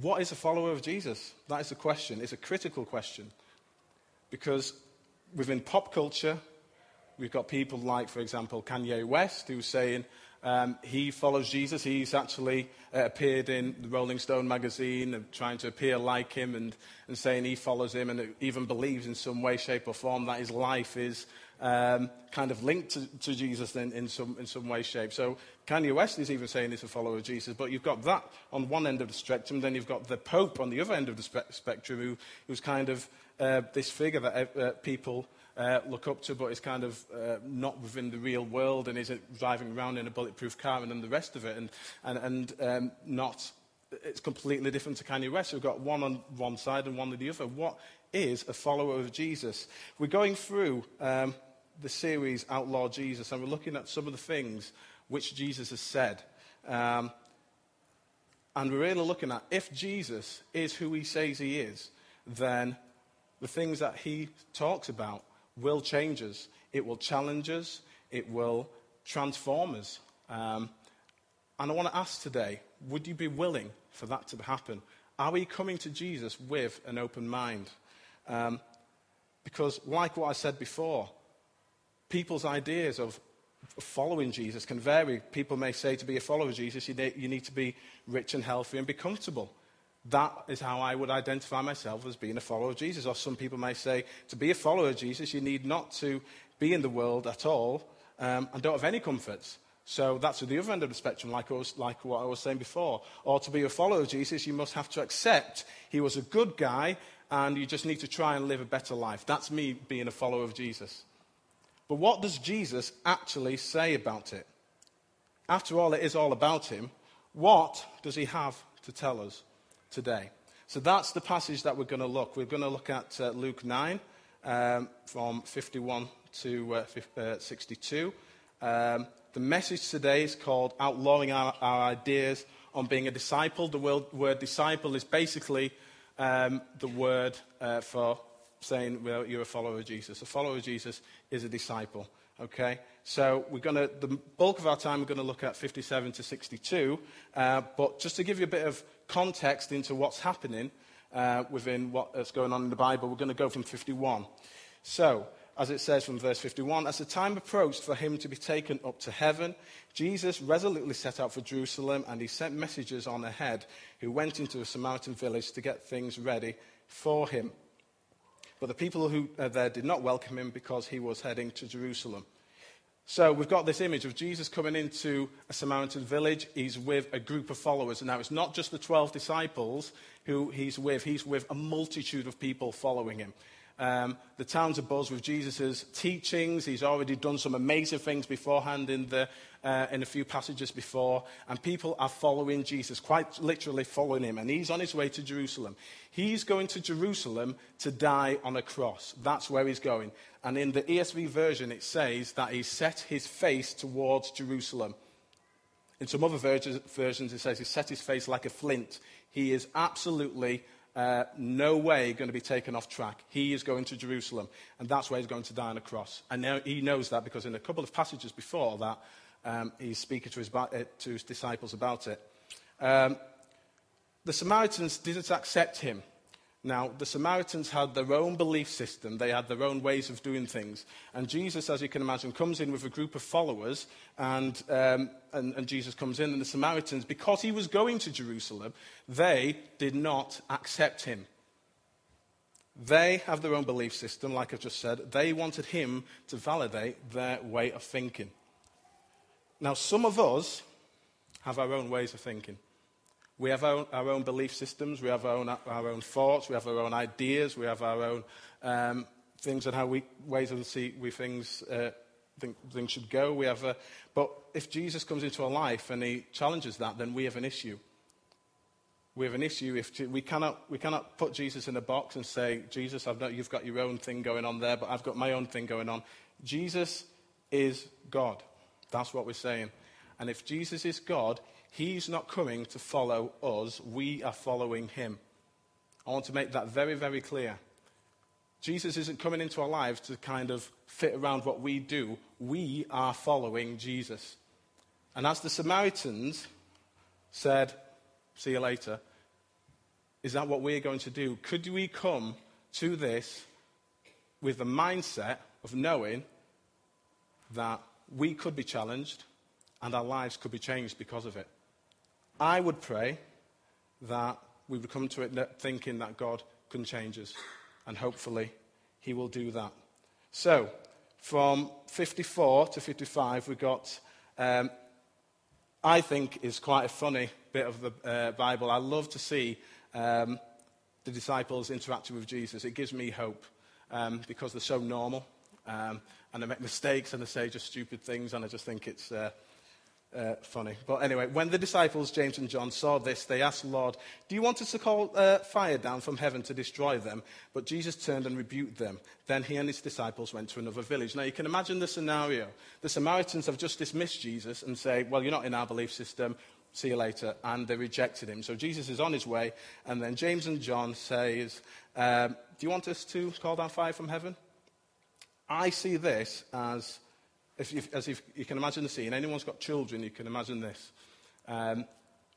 what is a follower of Jesus? That is the question. It's a critical question. Because within pop culture, we've got people like, for example, Kanye West, who's saying um, he follows Jesus. He's actually uh, appeared in the Rolling Stone magazine and trying to appear like him and, and saying he follows him and even believes in some way, shape, or form that his life is um, kind of linked to, to Jesus in, in, some, in some way, shape. So Kanye West is even saying he's a follower of Jesus. But you've got that on one end of the spectrum. Then you've got the Pope on the other end of the spe- spectrum, who, who's kind of uh, this figure that uh, people uh, look up to, but is kind of uh, not within the real world and isn't driving around in a bulletproof car and then the rest of it, and, and, and um, not. It's completely different to Kanye West. We've got one on one side and one on the other. What is a follower of Jesus? We're going through um, the series Outlaw Jesus, and we're looking at some of the things which Jesus has said. Um, and we're really looking at if Jesus is who he says he is, then the things that he talks about will change us. It will challenge us. It will transform us. Um, and I want to ask today would you be willing for that to happen? Are we coming to Jesus with an open mind? Um, because, like what I said before, people's ideas of following Jesus can vary. People may say to be a follower of Jesus, you need, you need to be rich and healthy and be comfortable. That is how I would identify myself as being a follower of Jesus. Or some people may say, to be a follower of Jesus, you need not to be in the world at all um, and don't have any comforts. So that's at the other end of the spectrum, like, was, like what I was saying before. Or to be a follower of Jesus, you must have to accept he was a good guy and you just need to try and live a better life. That's me being a follower of Jesus. But what does Jesus actually say about it? After all, it is all about him. What does he have to tell us? today. So that's the passage that we're going to look. We're going to look at uh, Luke 9 um, from 51 to uh, uh, 62. Um, the message today is called Outlawing Our, our Ideas on Being a Disciple. The word, word disciple is basically um, the word uh, for saying well, you're a follower of Jesus. A follower of Jesus is a disciple. Okay? So we're going to, the bulk of our time, we're going to look at 57 to 62. Uh, but just to give you a bit of context into what's happening uh, within what's going on in the Bible, we're going to go from 51. So, as it says from verse 51, as the time approached for him to be taken up to heaven, Jesus resolutely set out for Jerusalem and he sent messengers on ahead who went into a Samaritan village to get things ready for him. But the people who uh, there did not welcome him because he was heading to Jerusalem. So we've got this image of Jesus coming into a Samaritan village. He's with a group of followers. And now it's not just the 12 disciples who he's with, he's with a multitude of people following him. Um, the town's abuzz with Jesus' teachings. He's already done some amazing things beforehand in, the, uh, in a few passages before. And people are following Jesus, quite literally following him. And he's on his way to Jerusalem. He's going to Jerusalem to die on a cross. That's where he's going. And in the ESV version, it says that he set his face towards Jerusalem. In some other versions, it says he set his face like a flint. He is absolutely uh, no way going to be taken off track. He is going to Jerusalem, and that's where he's going to die on a cross. And now he knows that because in a couple of passages before that, um, he's speaking to his, uh, to his, disciples about it. Um, the Samaritans didn't accept him. Now, the Samaritans had their own belief system, they had their own ways of doing things. And Jesus, as you can imagine, comes in with a group of followers, and, um, and, and, Jesus comes in, and the Samaritans, because he was going to Jerusalem, they did not accept him. They have their own belief system, like I've just said. They wanted him to validate their way of thinking. Now, some of us have our own ways of thinking. We have our own, our own belief systems, we have our own, our own thoughts, we have our own ideas, we have our own um, things and how we, ways of see we things, uh, think things should go. We have a, but if Jesus comes into our life and he challenges that, then we have an issue. We have an issue if we cannot, we cannot put Jesus in a box and say, Jesus, I've not, you've got your own thing going on there, but I've got my own thing going on. Jesus is God. That's what we're saying. And if Jesus is God, He's not coming to follow us, we are following him. I want to make that very, very clear. Jesus isn't coming into our lives to kind of fit around what we do. We are following Jesus. And as the Samaritans said, see you later, Is that what we're going to do? Could we come to this with the mindset of knowing that we could be challenged and our lives could be changed because of it? I would pray that we would come to it thinking that God can change us, and hopefully He will do that. So, from 54 to 55, we got, um, I think, is quite a funny bit of the uh, Bible. I love to see um, the disciples interacting with Jesus. It gives me hope um, because they're so normal um, and they make mistakes and they say just stupid things, and I just think it's. Uh, uh, funny. But anyway, when the disciples, James and John, saw this, they asked Lord, Do you want us to call uh, fire down from heaven to destroy them? But Jesus turned and rebuked them. Then he and his disciples went to another village. Now you can imagine the scenario. The Samaritans have just dismissed Jesus and say, Well, you're not in our belief system. See you later. And they rejected him. So Jesus is on his way. And then James and John says, um, Do you want us to call down fire from heaven? I see this as if you, as if you can imagine the scene, anyone's got children, you can imagine this. Um,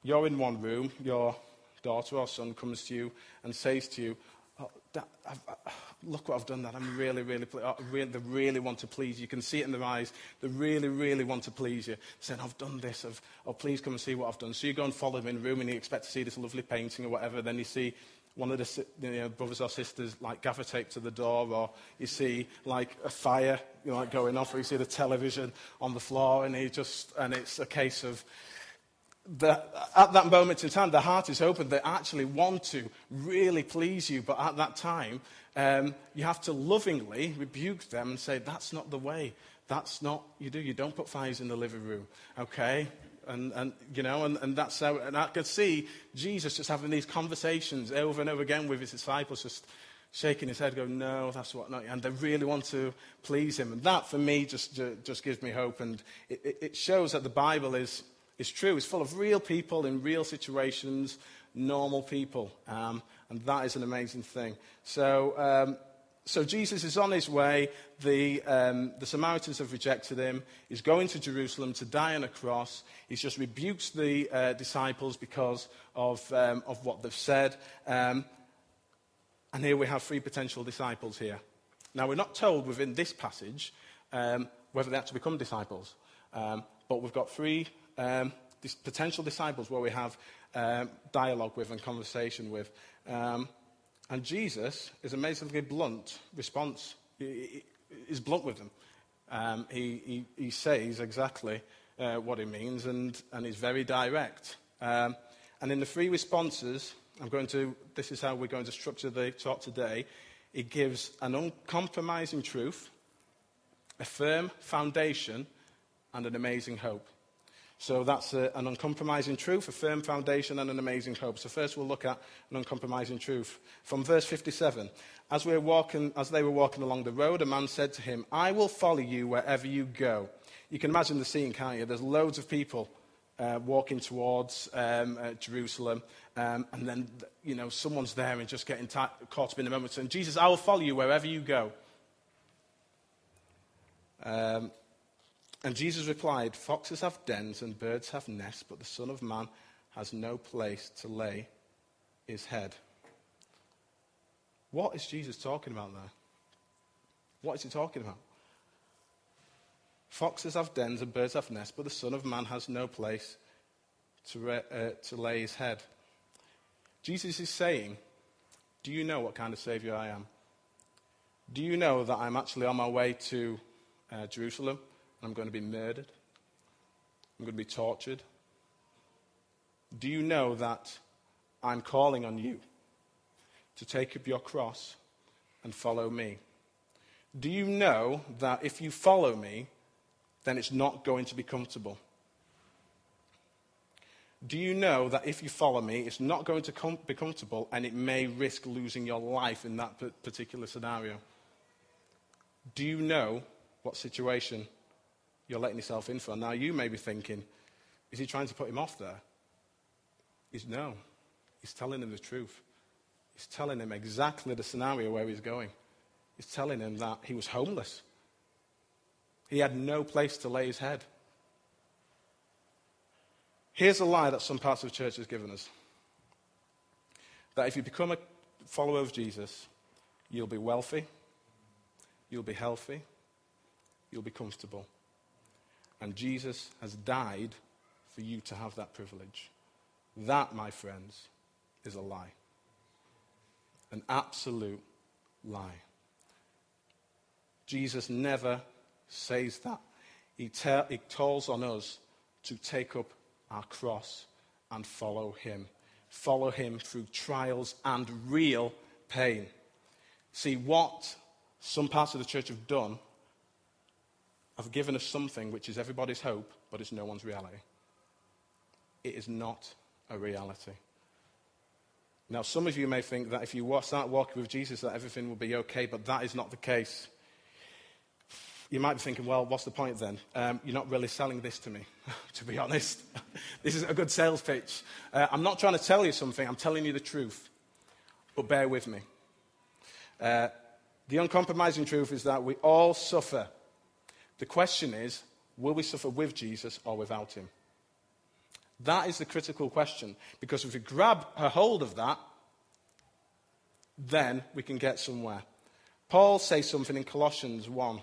you're in one room, your daughter or son comes to you and says to you, oh, Dad, I, look what I've done, That I'm really, really, oh, really, they really want to please you. You can see it in their eyes. They really, really want to please you. Saying, I've done this, I've, oh, please come and see what I've done. So you go and follow them in the room and you expect to see this lovely painting or whatever. Then you see one of the you know, brothers or sisters like gaffer tape to the door, or you see like a fire you know, like going off, or you see the television on the floor, and he just and it's a case of the, at that moment in time, the heart is open. They actually want to really please you, but at that time, um, you have to lovingly rebuke them and say, "That's not the way. That's not you do. You don't put fires in the living room, okay? And, and you know, and, and that's how, and I could see Jesus just having these conversations over and over again with his disciples, just shaking his head, going, no, that's what not. And they really want to please him. And that, for me, just, just gives me hope. And it, it shows that the Bible is, is true. It's full of real people in real situations, normal people. Um, and that is an amazing thing. So, um, so Jesus is on his way. The, um, the Samaritans have rejected him. He's going to Jerusalem to die on a cross. He's just rebukes the uh, disciples because of, um, of what they've said. Um, and here we have three potential disciples here. Now, we're not told within this passage um, whether they have to become disciples, um, but we've got three um, potential disciples where we have dialogue with and conversation with. And Jesus is amazingly blunt response. Is blunt with them. Um, he, he, he, says exactly uh, what he means and, and he's very direct. Um, and in the three responses, I'm going to, this is how we're going to structure the talk today. He gives an uncompromising truth, a firm foundation, and an amazing hope. So that's a, an uncompromising truth, a firm foundation, and an amazing hope. So first we'll look at an uncompromising truth. From verse 57, as, we were walking, as they were walking along the road, a man said to him, I will follow you wherever you go. You can imagine the scene, can't you? There's loads of people uh, walking towards um, uh, Jerusalem, um, and then, you know, someone's there and just getting caught up in the moment saying, Jesus, I will follow you wherever you go. Um, and Jesus replied, Foxes have dens and birds have nests, but the Son of Man has no place to lay his head. What is Jesus talking about there? What is he talking about? Foxes have dens and birds have nests, but the Son of Man has no place to, uh, to lay his head. Jesus is saying, Do you know what kind of Savior I am? Do you know that I'm actually on my way to uh, Jerusalem? I'm going to be murdered. I'm going to be tortured. Do you know that I'm calling on you to take up your cross and follow me? Do you know that if you follow me, then it's not going to be comfortable? Do you know that if you follow me, it's not going to com- be comfortable and it may risk losing your life in that particular scenario? Do you know what situation you're letting yourself in for. Now, you may be thinking, is he trying to put him off there? He's no. He's telling him the truth. He's telling him exactly the scenario where he's going. He's telling him that he was homeless. He had no place to lay his head. Here's a lie that some parts of the church has given us that if you become a follower of Jesus, you'll be wealthy, you'll be healthy, you'll be comfortable. And Jesus has died for you to have that privilege. That, my friends, is a lie. An absolute lie. Jesus never says that. He, te- he calls on us to take up our cross and follow him. Follow him through trials and real pain. See, what some parts of the church have done have given us something which is everybody's hope, but it's no one's reality. It is not a reality. Now, some of you may think that if you start walking with Jesus, that everything will be okay, but that is not the case. You might be thinking, well, what's the point then? Um, you're not really selling this to me, to be honest. this is a good sales pitch. Uh, I'm not trying to tell you something, I'm telling you the truth. But bear with me. Uh, the uncompromising truth is that we all suffer. The question is, will we suffer with Jesus or without him? That is the critical question. Because if we grab a hold of that, then we can get somewhere. Paul says something in Colossians 1,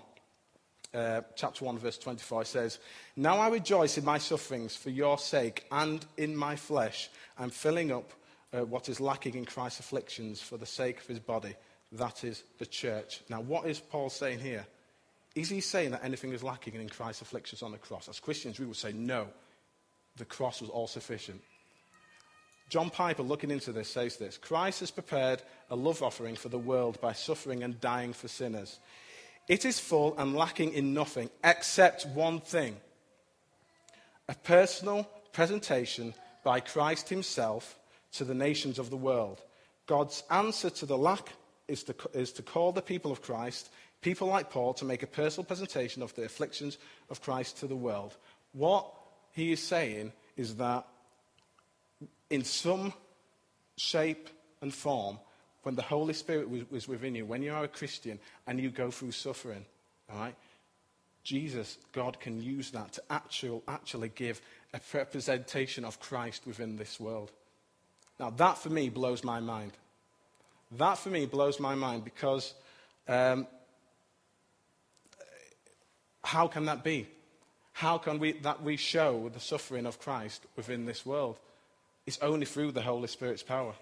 uh, chapter 1, verse 24. says, Now I rejoice in my sufferings for your sake, and in my flesh I'm filling up uh, what is lacking in Christ's afflictions for the sake of his body, that is the church. Now, what is Paul saying here? Is he saying that anything is lacking in Christ's afflictions on the cross? As Christians, we would say no the cross was all sufficient. John Piper, looking into this, says this Christ has prepared a love offering for the world by suffering and dying for sinners. It is full and lacking in nothing except one thing a personal presentation by Christ Himself to the nations of the world. God's answer to the lack is to, is to call the people of Christ, people like Paul, to make a personal presentation of the afflictions of Christ to the world. What he is saying is that in some shape and form, when the Holy Spirit was within you, when you are a Christian and you go through suffering, all right, Jesus, God can use that to actual, actually give a representation of Christ within this world. Now, that for me blows my mind. That for me blows my mind because um, how can that be? How can we, that we show the suffering of Christ within this world? It's only through the Holy Spirit's power.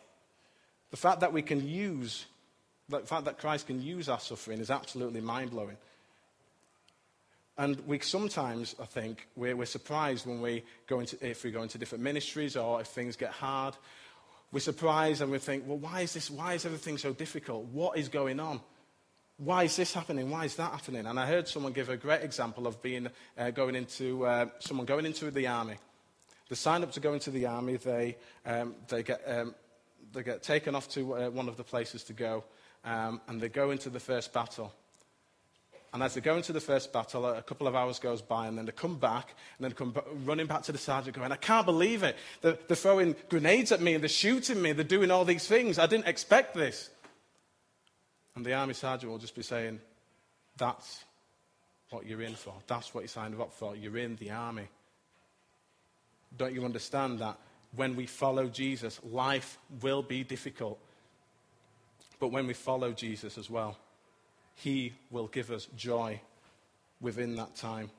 The fact that we can use, the fact that Christ can use our suffering is absolutely mind blowing. And we sometimes, I think, we're, we're, surprised when we go into, if we go into different ministries or if things get hard. We're surprised and we think, well, why is this, why is everything so difficult? What is going on? Why is this happening? Why is that happening? And I heard someone give a great example of being, uh, going into, uh, someone going into the army. They sign up to go into the army. They, um, they, get, um, they get taken off to uh, one of the places to go, um, and they go into the first battle. And as they go into the first battle, a couple of hours goes by, and then they come back, and then come b- running back to the sergeant, going, I can't believe it. They're, they're throwing grenades at me, and they're shooting me, they're doing all these things. I didn't expect this. And the army sergeant will just be saying, That's what you're in for. That's what you signed up for. You're in the army. Don't you understand that when we follow Jesus, life will be difficult. But when we follow Jesus as well, He will give us joy within that time.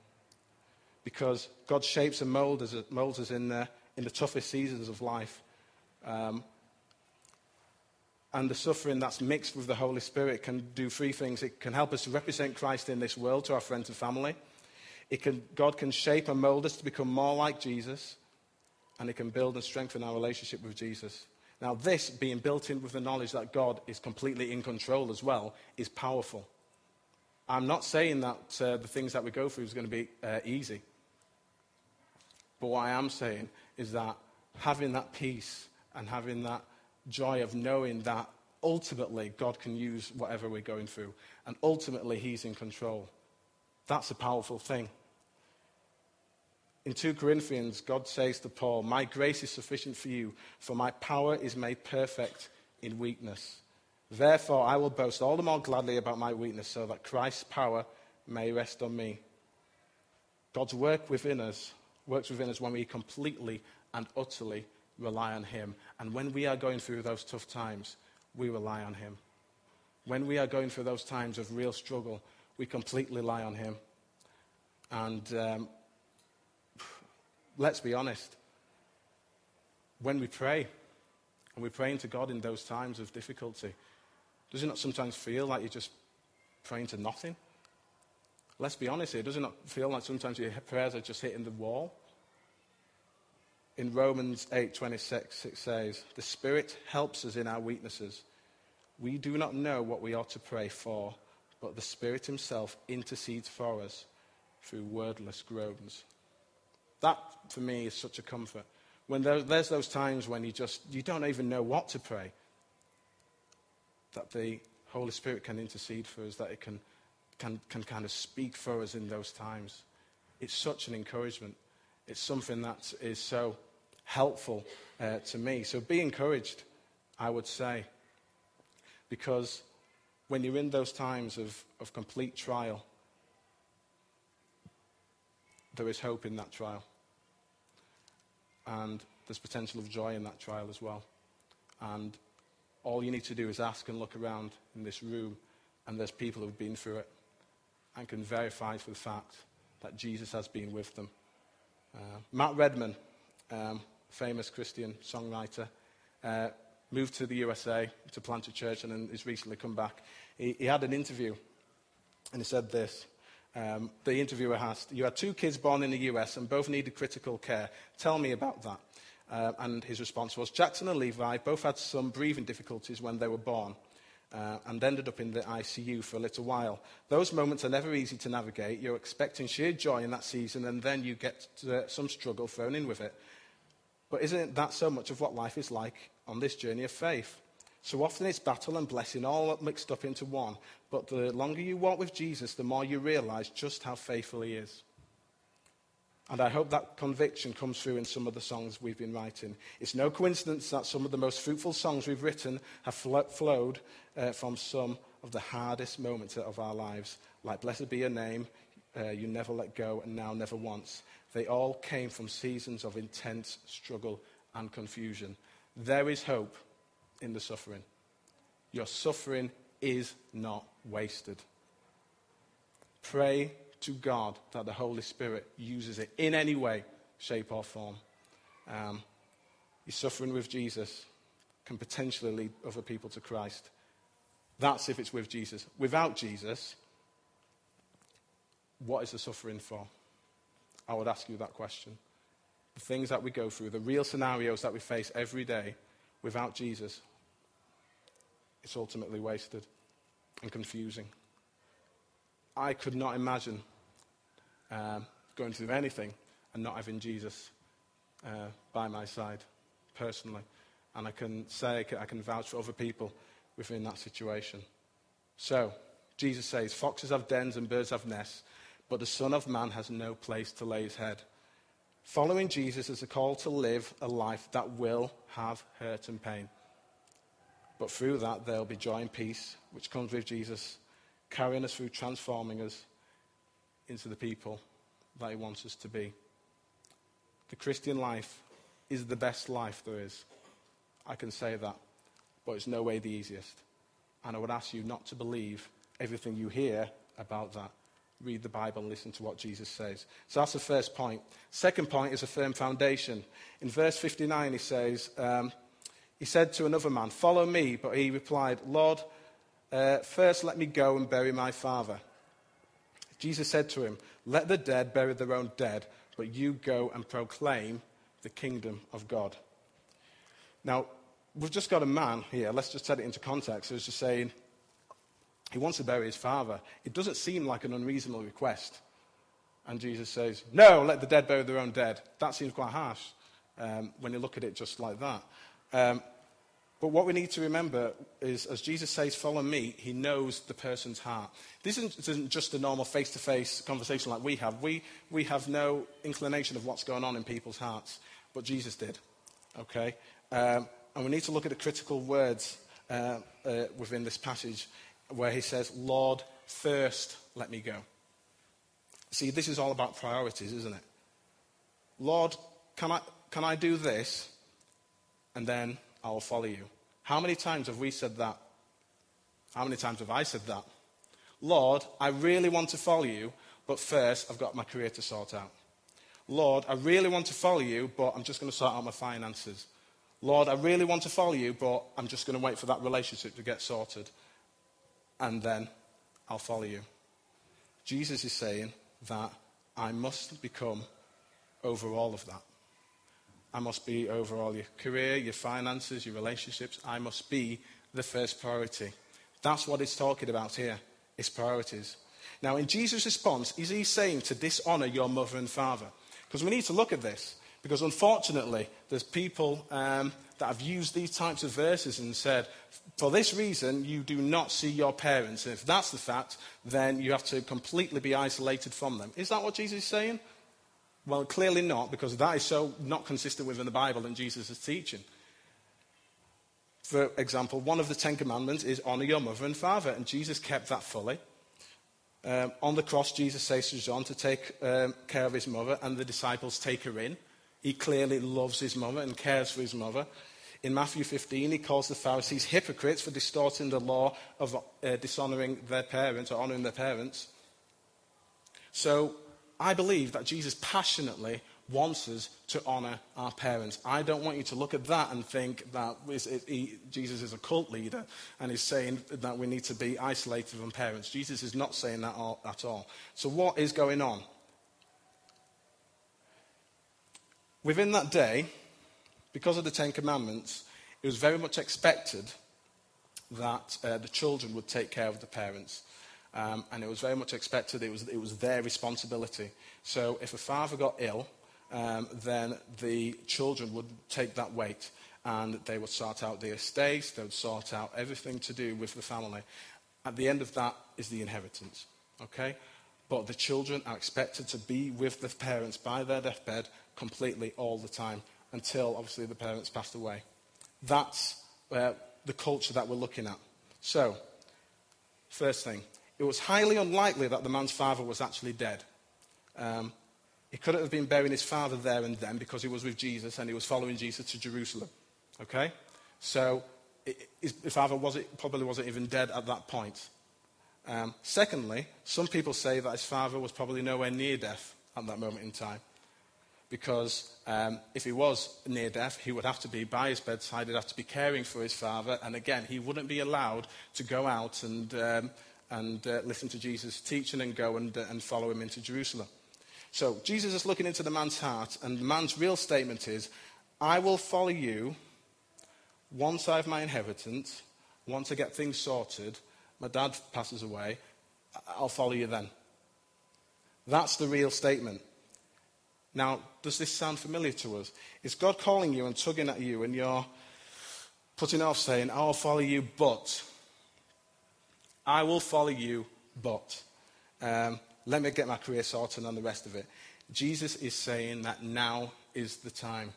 Because God shapes and molds us, in, the, in the toughest seasons of life. Um, and the suffering that's mixed with the Holy Spirit can do three things. It can help us to represent Christ in this world to our friends and family. It can, God can shape and mold us to become more like Jesus. And it can build and strengthen our relationship with Jesus. Now, this being built in with the knowledge that God is completely in control as well is powerful. I'm not saying that uh, the things that we go through is going to be uh, easy. But what I am saying is that having that peace and having that joy of knowing that ultimately God can use whatever we're going through, and ultimately He's in control. That's a powerful thing. In 2 Corinthians, God says to Paul, My grace is sufficient for you, for my power is made perfect in weakness. Therefore, I will boast all the more gladly about my weakness, so that Christ's power may rest on me. God's work within us works within us when we completely and utterly rely on Him. And when we are going through those tough times, we rely on Him. When we are going through those times of real struggle, we completely rely on Him. And um, let's be honest, when we pray, and we're praying to God in those times of difficulty, does it not sometimes feel like you're just praying to nothing? Let's be honest here, does it not feel like sometimes your prayers are just hitting the wall? In Romans 8:26 it says, "The Spirit helps us in our weaknesses. We do not know what we ought to pray for, but the Spirit himself intercedes for us through wordless groans." That for me is such a comfort. When there's those times when you just you don't even know what to pray, that the Holy Spirit can intercede for us, that it can, can, can kind of speak for us in those times. It's such an encouragement. It's something that is so helpful uh, to me. So be encouraged, I would say, because when you're in those times of, of complete trial, there is hope in that trial. And there's potential of joy in that trial as well. And all you need to do is ask and look around in this room, and there's people who've been through it and can verify for the fact that Jesus has been with them. Uh, Matt Redman, um, famous Christian songwriter, uh, moved to the USA to plant a church and then has recently come back. He, he had an interview and he said this. Um, the interviewer asked, You had two kids born in the US and both needed critical care. Tell me about that. Uh, and his response was Jackson and Levi both had some breathing difficulties when they were born uh, and ended up in the ICU for a little while. Those moments are never easy to navigate. You're expecting sheer joy in that season, and then you get uh, some struggle thrown in with it. But isn't that so much of what life is like on this journey of faith? So often it's battle and blessing all mixed up into one. But the longer you walk with Jesus, the more you realize just how faithful he is. And I hope that conviction comes through in some of the songs we've been writing. It's no coincidence that some of the most fruitful songs we've written have flowed uh, from some of the hardest moments of our lives, like Blessed Be Your Name, uh, You Never Let Go, and Now Never Once. They all came from seasons of intense struggle and confusion. There is hope in the suffering. Your suffering is not wasted. Pray to God that the Holy Spirit uses it in any way, shape, or form. Um, your suffering with Jesus can potentially lead other people to Christ. That's if it's with Jesus. Without Jesus, what is the suffering for? I would ask you that question. The things that we go through, the real scenarios that we face every day, without Jesus, it's ultimately wasted and confusing. I could not imagine um, going through anything and not having Jesus uh, by my side personally. And I can say, I can vouch for other people within that situation. So, Jesus says, Foxes have dens and birds have nests, but the Son of Man has no place to lay his head. Following Jesus is a call to live a life that will have hurt and pain. But through that, there'll be joy and peace, which comes with Jesus, carrying us through, transforming us into the people that He wants us to be. The Christian life is the best life there is. I can say that, but it's no way the easiest. And I would ask you not to believe everything you hear about that. Read the Bible and listen to what Jesus says. So that's the first point. Second point is a firm foundation. In verse 59, he says, um, He said to another man, Follow me. But he replied, Lord, uh, first let me go and bury my father. Jesus said to him, Let the dead bury their own dead, but you go and proclaim the kingdom of God. Now, we've just got a man here. Let's just set it into context. Who's just saying he wants to bury his father. It doesn't seem like an unreasonable request. And Jesus says, No, let the dead bury their own dead. That seems quite harsh um, when you look at it just like that. Um, but what we need to remember is, as Jesus says, follow me, he knows the person's heart. This isn't, this isn't just a normal face to face conversation like we have. We, we have no inclination of what's going on in people's hearts, but Jesus did. Okay? Um, and we need to look at the critical words uh, uh, within this passage where he says, Lord, first let me go. See, this is all about priorities, isn't it? Lord, can I, can I do this? and then I will follow you. How many times have we said that? How many times have I said that? Lord, I really want to follow you, but first I've got my career to sort out. Lord, I really want to follow you, but I'm just going to sort out my finances. Lord, I really want to follow you, but I'm just going to wait for that relationship to get sorted. And then I'll follow you. Jesus is saying that I must become over all of that. I must be over all your career, your finances, your relationships. I must be the first priority. That's what he's talking about here, it's priorities. Now, in Jesus' response, is he saying to dishonor your mother and father? Because we need to look at this. Because unfortunately, there's people um, that have used these types of verses and said, for this reason, you do not see your parents. And if that's the fact, then you have to completely be isolated from them. Is that what Jesus is saying? Well, clearly not, because that is so not consistent within the Bible and Jesus' teaching. For example, one of the Ten Commandments is honor your mother and father, and Jesus kept that fully. Um, on the cross, Jesus says to John to take um, care of his mother, and the disciples take her in. He clearly loves his mother and cares for his mother. In Matthew 15, he calls the Pharisees hypocrites for distorting the law of uh, dishonoring their parents or honoring their parents. So I believe that Jesus passionately wants us to honor our parents. I don't want you to look at that and think that Jesus is a cult leader and is saying that we need to be isolated from parents. Jesus is not saying that at all. So, what is going on? Within that day, because of the Ten Commandments, it was very much expected that uh, the children would take care of the parents. Um, and it was very much expected it was, it was their responsibility. So if a father got ill, um, then the children would take that weight and they would sort out the estate, they would sort out everything to do with the family. At the end of that is the inheritance. Okay? But the children are expected to be with the parents by their deathbed completely all the time until, obviously, the parents passed away. That's uh, the culture that we're looking at. So, first thing, it was highly unlikely that the man's father was actually dead. Um, he couldn't have been burying his father there and then because he was with Jesus and he was following Jesus to Jerusalem. Okay? So, his father was it, probably wasn't even dead at that point. Um, secondly, some people say that his father was probably nowhere near death at that moment in time. Because um, if he was near death, he would have to be by his bedside, he'd have to be caring for his father, and again, he wouldn't be allowed to go out and, um, and uh, listen to Jesus' teaching and go and, uh, and follow him into Jerusalem. So Jesus is looking into the man's heart, and the man's real statement is, I will follow you once I have my inheritance, once I get things sorted, my dad passes away, I'll follow you then. That's the real statement. Now, does this sound familiar to us? Is God calling you and tugging at you and you're putting off saying, I'll follow you, but. I will follow you, but. Um, let me get my career sorted and the rest of it. Jesus is saying that now is the time.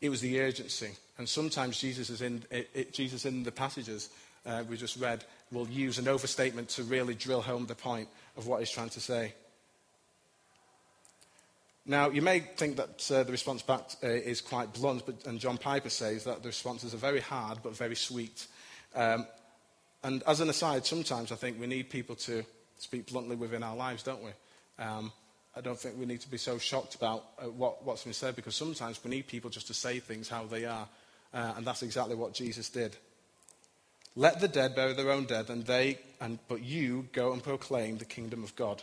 It was the urgency. And sometimes Jesus is in, it, it, Jesus in the passages uh, we just read will use an overstatement to really drill home the point of what he's trying to say. Now, you may think that uh, the response back uh, is quite blunt, but, and John Piper says that the responses are very hard but very sweet. Um, and as an aside, sometimes I think we need people to speak bluntly within our lives, don't we? Um, I don't think we need to be so shocked about uh, what, what's been said because sometimes we need people just to say things how they are. Uh, and that's exactly what Jesus did. Let the dead bury their own dead, and they, and, but you go and proclaim the kingdom of God.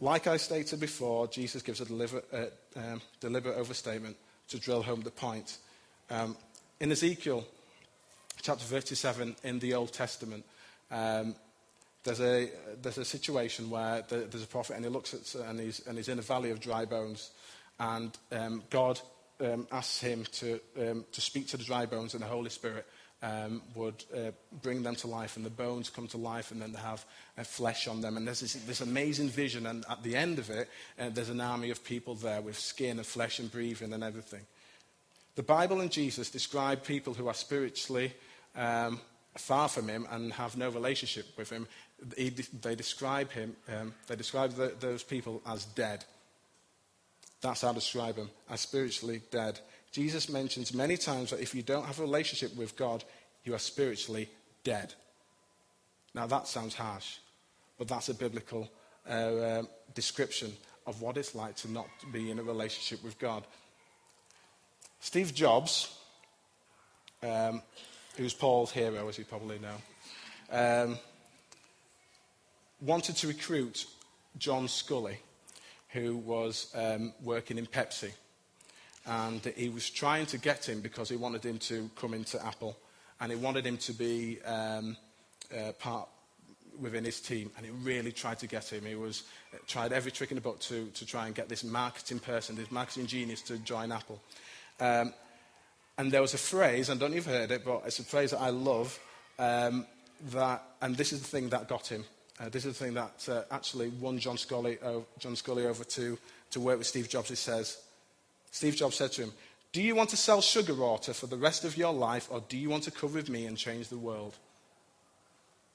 Like I stated before, Jesus gives a deliberate, uh, um, deliberate overstatement to drill home the point. Um, in Ezekiel chapter 37 in the Old Testament, um, there's, a, there's a situation where there's a prophet and he looks at and he's, and he's in a valley of dry bones, and um, God um, asks him to, um, to speak to the dry bones, and the Holy Spirit um, would uh, bring them to life, and the bones come to life, and then they have uh, flesh on them. And there's this, this, amazing vision, and at the end of it, uh, there's an army of people there with skin and flesh and breathing and everything. The Bible and Jesus describe people who are spiritually um, far from Him and have no relationship with Him. He, they describe Him, um, they describe the, those people as dead. That's how I describe them, as spiritually dead. Jesus mentions many times that if you don't have a relationship with God, you are spiritually dead. Now, that sounds harsh, but that's a biblical uh, uh, description of what it's like to not be in a relationship with God. Steve Jobs, um, who's Paul's hero, as you probably know, um, wanted to recruit John Sculley, who was um, working in Pepsi. And he was trying to get him because he wanted him to come into Apple and he wanted him to be um, uh, part within his team. And he really tried to get him. He was uh, tried every trick in the book to, to try and get this marketing person, this marketing genius, to join Apple. Um, and there was a phrase, I don't know if you've heard it, but it's a phrase that I love. Um, that, and this is the thing that got him. Uh, this is the thing that uh, actually won John Sculley, John Sculley over to, to work with Steve Jobs. He says, Steve Jobs said to him, Do you want to sell sugar water for the rest of your life, or do you want to come with me and change the world?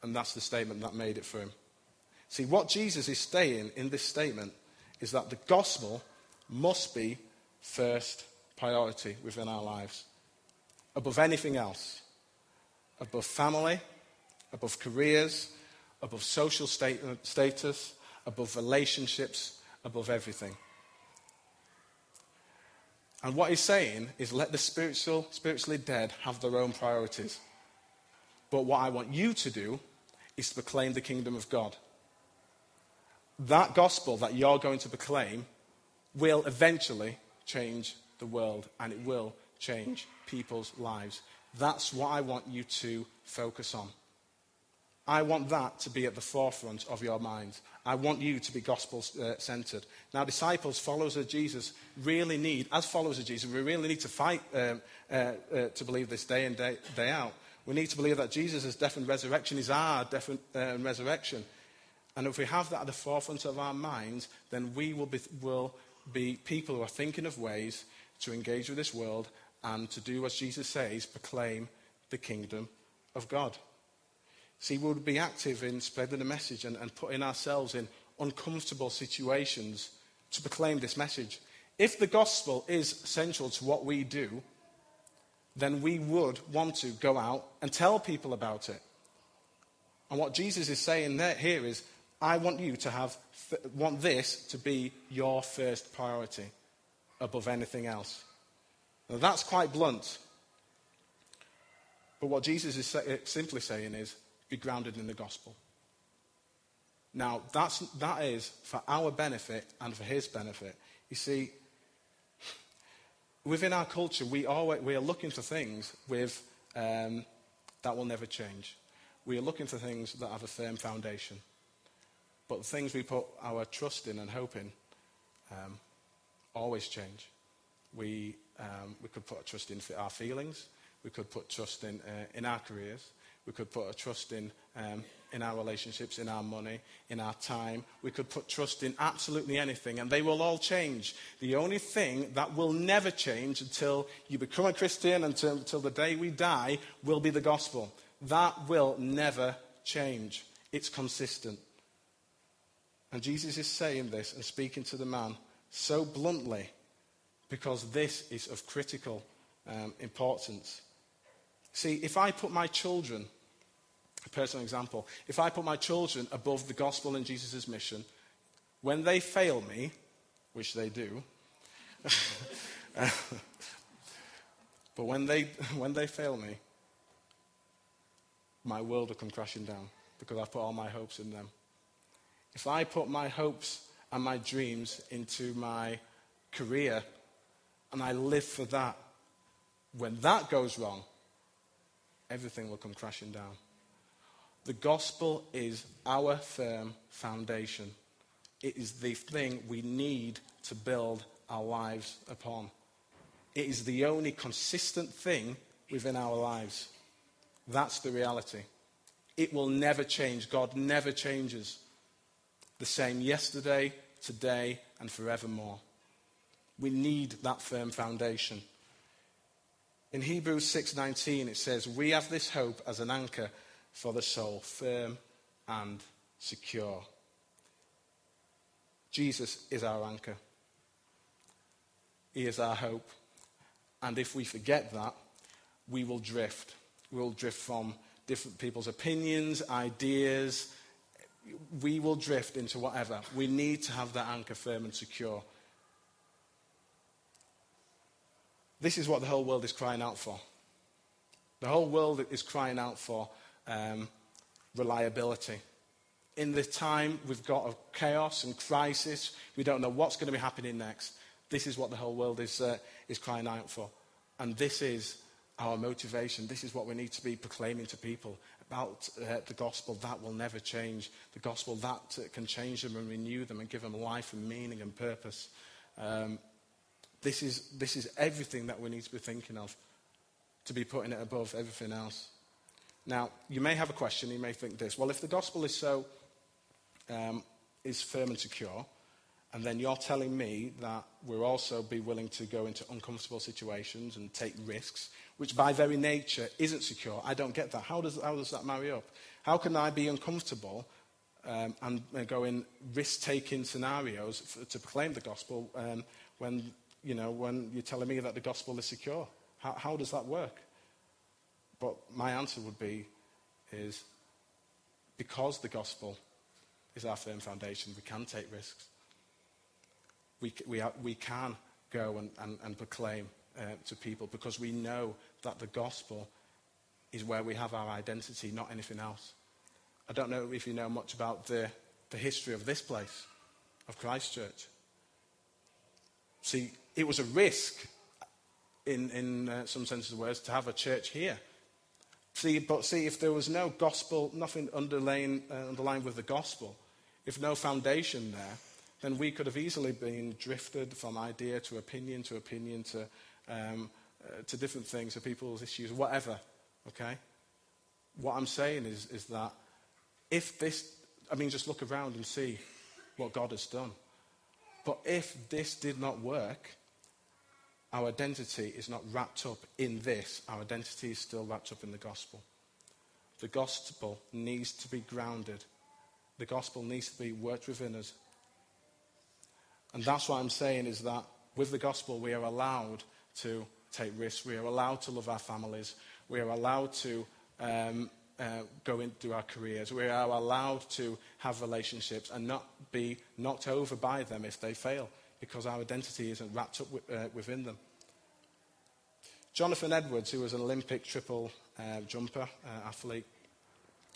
And that's the statement that made it for him. See, what Jesus is saying in this statement is that the gospel must be first priority within our lives, above anything else, above family, above careers, above social status, above relationships, above everything. And what he's saying is let the spiritual, spiritually dead have their own priorities. But what I want you to do is to proclaim the kingdom of God. That gospel that you're going to proclaim will eventually change the world and it will change people's lives. That's what I want you to focus on. I want that to be at the forefront of your minds. I want you to be gospel centered. Now, disciples, followers of Jesus, really need, as followers of Jesus, we really need to fight um, uh, uh, to believe this day in, day, day out. We need to believe that Jesus' death and resurrection is our death and uh, resurrection. And if we have that at the forefront of our minds, then we will be, will be people who are thinking of ways to engage with this world and to do as Jesus says, proclaim the kingdom of God. See, we would be active in spreading the message and, and putting ourselves in uncomfortable situations to proclaim this message. If the gospel is central to what we do, then we would want to go out and tell people about it. And what Jesus is saying there, here is, I want you to have, want this to be your first priority above anything else. Now, that's quite blunt. But what Jesus is eh, simply saying is, be grounded in the gospel. Now, that's, that is for our benefit and for his benefit. You see, within our culture, we, always, we are looking for things with, um, that will never change. We are looking for things that have a firm foundation. But the things we put our trust in and hope in um, always change. We, um, we could put trust in our feelings. We could put trust in, uh, in our careers. We could put a trust in, um, in our relationships, in our money, in our time. We could put trust in absolutely anything, and they will all change. The only thing that will never change until you become a Christian, until, until the day we die, will be the gospel. That will never change. It's consistent. And Jesus is saying this and speaking to the man so bluntly because this is of critical um, importance. See, if I put my children, a personal example, if I put my children above the gospel and Jesus' mission, when they fail me, which they do, but when they, when they fail me, my world will come crashing down because I've put all my hopes in them. If I put my hopes and my dreams into my career and I live for that, when that goes wrong, everything will come crashing down. The gospel is our firm foundation. It is the thing we need to build our lives upon. It is the only consistent thing within our lives. That's the reality. It will never change. God never changes. The same yesterday, today, and forevermore. We need that firm foundation. In Hebrews 6:19 it says, "We have this hope as an anchor for the soul, firm and secure." Jesus is our anchor. He is our hope. And if we forget that, we will drift. We'll drift from different people's opinions, ideas. We will drift into whatever. We need to have that anchor firm and secure. This is what the whole world is crying out for. The whole world is crying out for um, reliability. In the time we've got of chaos and crisis, we don't know what's going to be happening next. This is what the whole world is, uh, is crying out for. And this is our motivation. This is what we need to be proclaiming to people about uh, the gospel that will never change, the gospel that uh, can change them and renew them and give them life and meaning and purpose. Um, this, is, this is everything that we need to be thinking of, to be putting it above everything else. Now, you may have a question. You may think this. Well, if the gospel is so um, is firm and secure, and then you're telling me that we'll also be willing to go into uncomfortable situations and take risks, which by very nature isn't secure. I don't get that. How does, how does that marry up? How can I be uncomfortable um, and go in risk-taking scenarios for, to proclaim the gospel um, when, you know, when you're telling me that the gospel is secure? How, how does that work? But my answer would be is because the gospel is our firm foundation, we can take risks we, we, are, we can go and, and, and proclaim uh, to people because we know that the gospel is where we have our identity, not anything else. I don't know if you know much about the, the history of this place, of Christchurch. See, it was a risk, in, in uh, some sense of the words, to have a church here. See, but see, if there was no gospel, nothing underlying, uh, underlying with the gospel, if no foundation there, then we could have easily been drifted from idea to opinion to opinion to, um, uh, to different things, to people's issues, whatever. Okay? What I'm saying is, is that if this, I mean, just look around and see what God has done. But if this did not work, our identity is not wrapped up in this. Our identity is still wrapped up in the gospel. The gospel needs to be grounded. The gospel needs to be worked within us and that's what I'm saying is that with the gospel, we are allowed to take risks. We are allowed to love our families. We are allowed to um, uh, go into our careers. We are allowed to have relationships and not be knocked over by them if they fail because our identity isn't wrapped up with, uh, within them. Jonathan Edwards, who was an Olympic triple uh, jumper uh, athlete,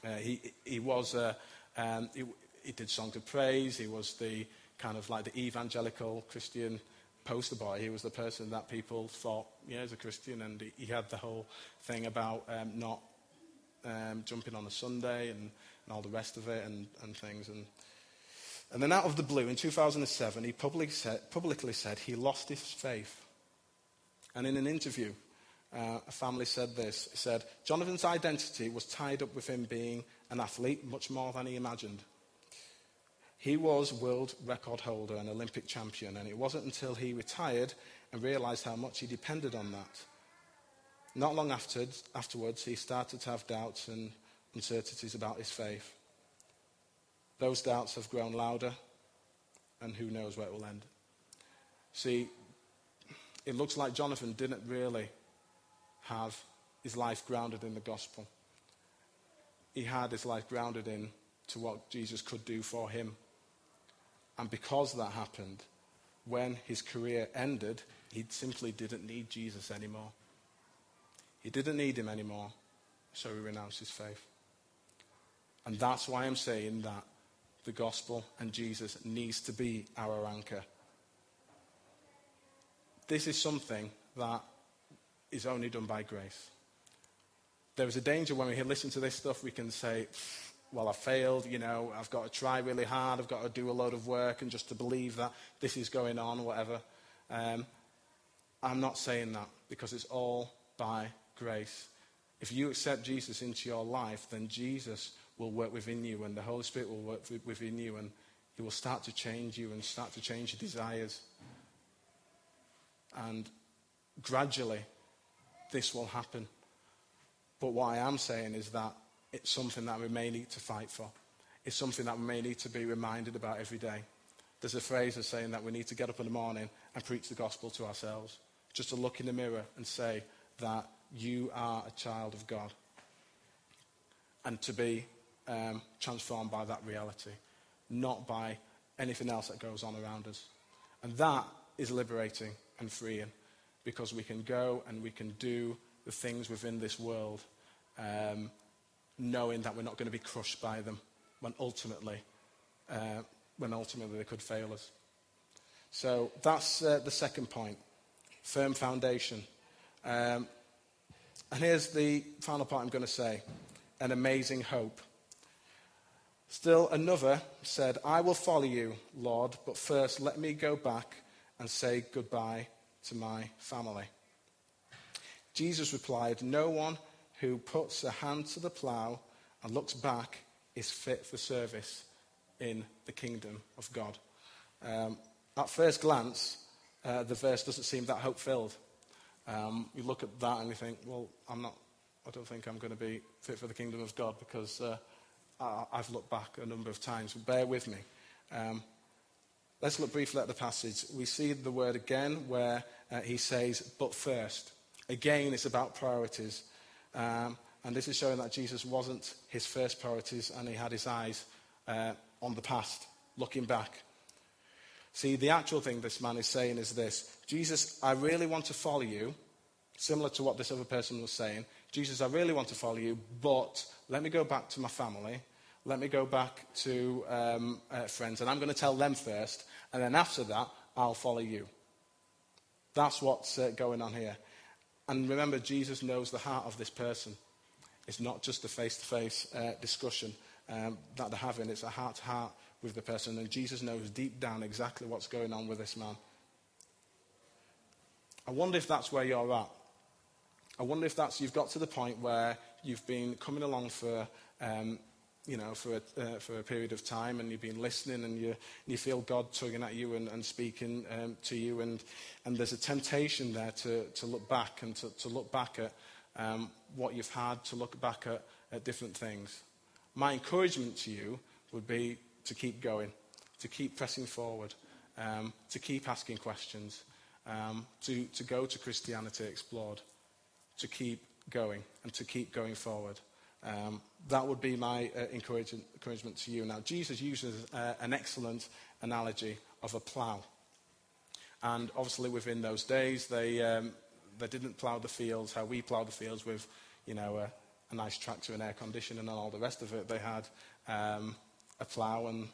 uh, he, he was uh, um, he, he did songs of praise. He was the kind of like the evangelical Christian poster boy. He was the person that people thought, yeah, he's a Christian, and he, he had the whole thing about um, not um, jumping on a Sunday and, and, all the rest of it and, and things. And, and then out of the blue, in 2007, he publicly said, publicly said he lost his faith. And in an interview, uh, a family said this. He said, Jonathan's identity was tied up with him being an athlete much more than he imagined. He was world record holder and Olympic champion, and it wasn't until he retired and realized how much he depended on that. Not long after, afterwards, he started to have doubts and uncertainties about his faith. Those doubts have grown louder, and who knows where it will end. See, it looks like Jonathan didn't really have his life grounded in the gospel. He had his life grounded in to what Jesus could do for him and because that happened, when his career ended, he simply didn't need Jesus anymore. He didn't need him anymore, so he renounced his faith. And that's why I'm saying that the gospel and Jesus needs to be our anchor. This is something that is only done by grace. There is a danger when we listen to this stuff, we can say, well, I failed, you know, I've got to try really hard, I've got to do a load of work, and just to believe that this is going on, whatever. Um, I'm not saying that because it's all by grace. If you accept Jesus into your life, then Jesus will work within you, and the Holy Spirit will work within you, and He will start to change you and start to change your desires. And gradually, this will happen. But what I am saying is that it's something that we may need to fight for. It's something that we may need to be reminded about every day. There's a phrase of saying that we need to get up in the morning and preach the gospel to ourselves. just to look in the mirror and say that you are a child of God. And to be um, transformed by that reality, not by anything else that goes on around us. And that is liberating and freeing because we can go and we can do the things within this world um, knowing that we're not going to be crushed by them when ultimately, uh, when ultimately they could fail us. So that's uh, the second point firm foundation. Um, and here's the final part I'm going to say an amazing hope. Still another said, I will follow you, Lord, but first let me go back and say goodbye to my family. Jesus replied, No one who puts a hand to the plough and looks back is fit for service in the kingdom of God. Um, at first glance, uh, the verse doesn't seem that hope filled. Um, you look at that and you think, well, I'm not, I don't think I'm going to be fit for the kingdom of God because uh, I, have looked back a number of times. but Bear with me. Um, let's look briefly at the passage. We see the word again where uh, he says, but first. Again, it's about priorities. Um, and this is showing that Jesus wasn't his first priorities and he had his eyes uh, on the past, looking back. See, the actual thing this man is saying is this Jesus, I really want to follow you, similar to what this other person was saying. Jesus, I really want to follow you, but let me go back to my family. Let me go back to um, uh, friends, and I'm going to tell them first, and then after that, I'll follow you. That's what's uh, going on here. And remember, Jesus knows the heart of this person. It's not just a face to face discussion um, that they're having, it's a heart to heart with the person. And Jesus knows deep down exactly what's going on with this man. I wonder if that's where you're at. I wonder if that's you've got to the point where you've been coming along for, um, you know, for a, uh, for a period of time and you've been listening and you, you feel God tugging at you and, and speaking um, to you. And, and there's a temptation there to, to look back and to, to look back at um, what you've had, to look back at, at different things. My encouragement to you would be to keep going, to keep pressing forward, um, to keep asking questions, um, to, to go to Christianity Explored, to keep going and to keep going forward. Um, that would be my uh, encouragement, to you. Now, Jesus uses uh, an excellent analogy of a plough. And obviously, within those days, they, um, they didn't plough the fields how we plough the fields with, you know, a, a nice tractor and air conditioning and all the rest of it. They had um, a plough and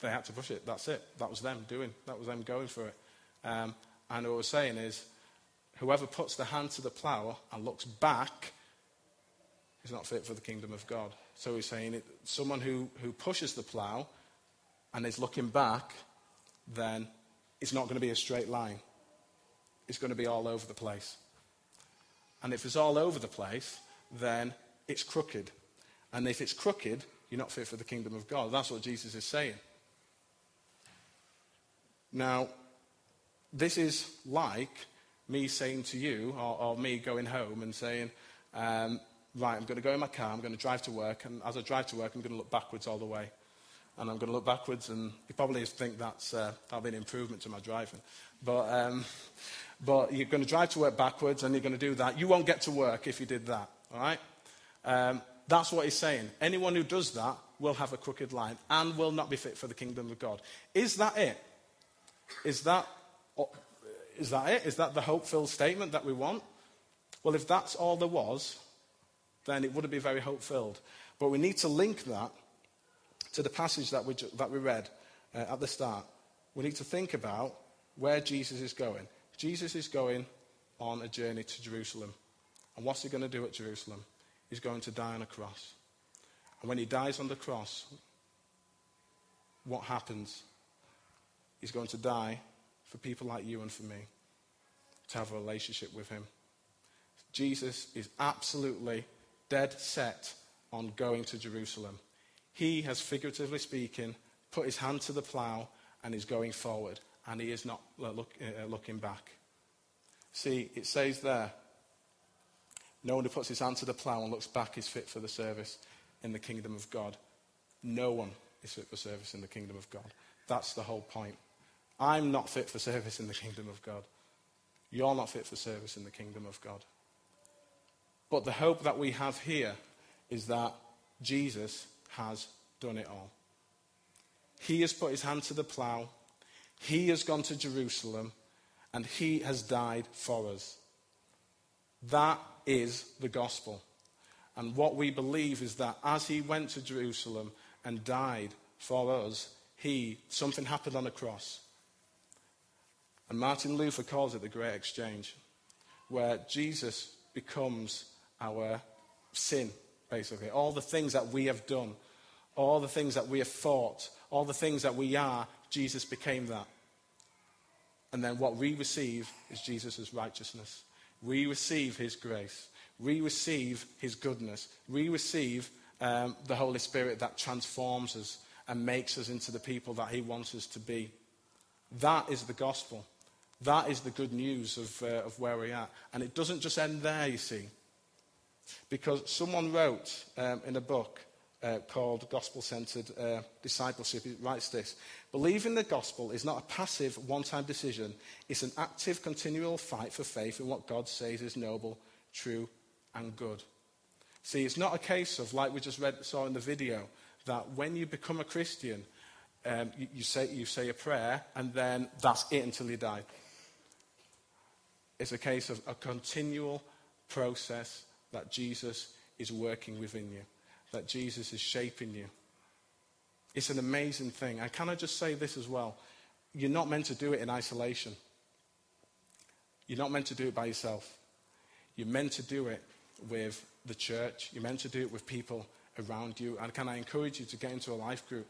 they had to push it. That's it. That was them doing. That was them going for it. Um, and what I was saying is, whoever puts the hand to the plough and looks back is not fit for the kingdom of God. So he's saying it, someone who, who pushes the plough and is looking back, then it's not going to be a straight line. It's going to be all over the place. And if it's all over the place, then it's crooked. And if it's crooked, you're not fit for the kingdom of God. That's what Jesus is saying. Now, this is like me saying to you, or, or me going home and saying, um, right, I'm going to go in my car, I'm going to drive to work, and as I drive to work, I'm going to look backwards all the way. And I'm going to look backwards, and you probably think that's, uh, that'll be an improvement to my driving. But, um, but you're going to drive to work backwards, and you're going to do that. You won't get to work if you did that, all right? Um, that's what he's saying. Anyone who does that will have a crooked line and will not be fit for the kingdom of God. Is that it? Is that, is that it? Is that the hope filled statement that we want? Well, if that's all there was, then it wouldn't be very hope filled. But we need to link that to the passage that we, that we read uh, at the start. We need to think about where Jesus is going. Jesus is going on a journey to Jerusalem. And what's he going to do at Jerusalem? He's going to die on a cross. And when he dies on the cross, what happens? He's going to die for people like you and for me to have a relationship with him. Jesus is absolutely dead set on going to Jerusalem. He has, figuratively speaking, put his hand to the plough and is going forward, and he is not look, uh, looking back. See, it says there, no one who puts his hand to the plough and looks back is fit for the service in the kingdom of God. No one is fit for service in the kingdom of God. That's the whole point. I'm not fit for service in the kingdom of God. You're not fit for service in the kingdom of God. But the hope that we have here is that Jesus has done it all. He has put his hand to the plough, he has gone to Jerusalem, and he has died for us. That is the gospel. And what we believe is that as he went to Jerusalem and died for us, he, something happened on the cross. And Martin Luther calls it the Great Exchange, where Jesus becomes our sin, basically. All the things that we have done, all the things that we have thought, all the things that we are, Jesus became that. And then what we receive is Jesus' righteousness. We receive his grace. We receive his goodness. We receive um, the Holy Spirit that transforms us and makes us into the people that he wants us to be. That is the gospel. That is the good news of, uh, of where we're at. And it doesn't just end there, you see. Because someone wrote um, in a book uh, called Gospel Centered uh, Discipleship, he writes this Believing the gospel is not a passive, one time decision, it's an active, continual fight for faith in what God says is noble, true, and good. See, it's not a case of, like we just read, saw in the video, that when you become a Christian, um, you, you, say, you say a prayer and then that's it until you die. It's a case of a continual process that Jesus is working within you, that Jesus is shaping you. It's an amazing thing. And can I just say this as well? You're not meant to do it in isolation. You're not meant to do it by yourself. You're meant to do it with the church. You're meant to do it with people around you. And can I encourage you to get into a life group?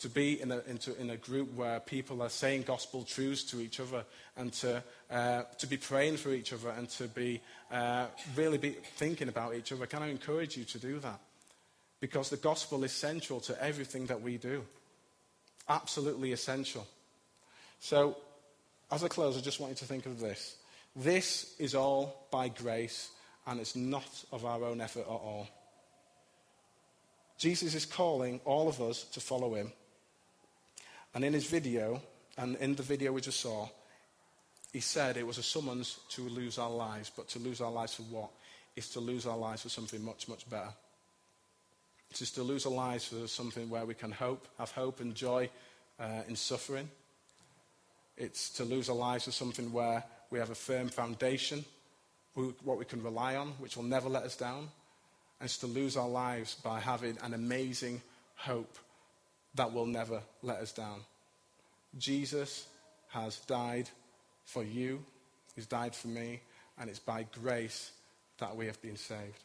To be in a, in a group where people are saying gospel truths to each other and to, uh, to be praying for each other and to be uh, really be thinking about each other. Can I encourage you to do that? Because the gospel is central to everything that we do. Absolutely essential. So, as I close, I just want you to think of this. This is all by grace, and it's not of our own effort at all. Jesus is calling all of us to follow him. And in his video, and in the video we just saw, he said it was a summons to lose our lives. But to lose our lives for what? It's to lose our lives for something much, much better. It is to lose our lives for something where we can hope, have hope and joy uh, in suffering. It's to lose our lives for something where we have a firm foundation, what we can rely on, which will never let us down. And it's to lose our lives by having an amazing hope that will never let us down. Jesus has died for you, He's died for me, and it's by grace that we have been saved.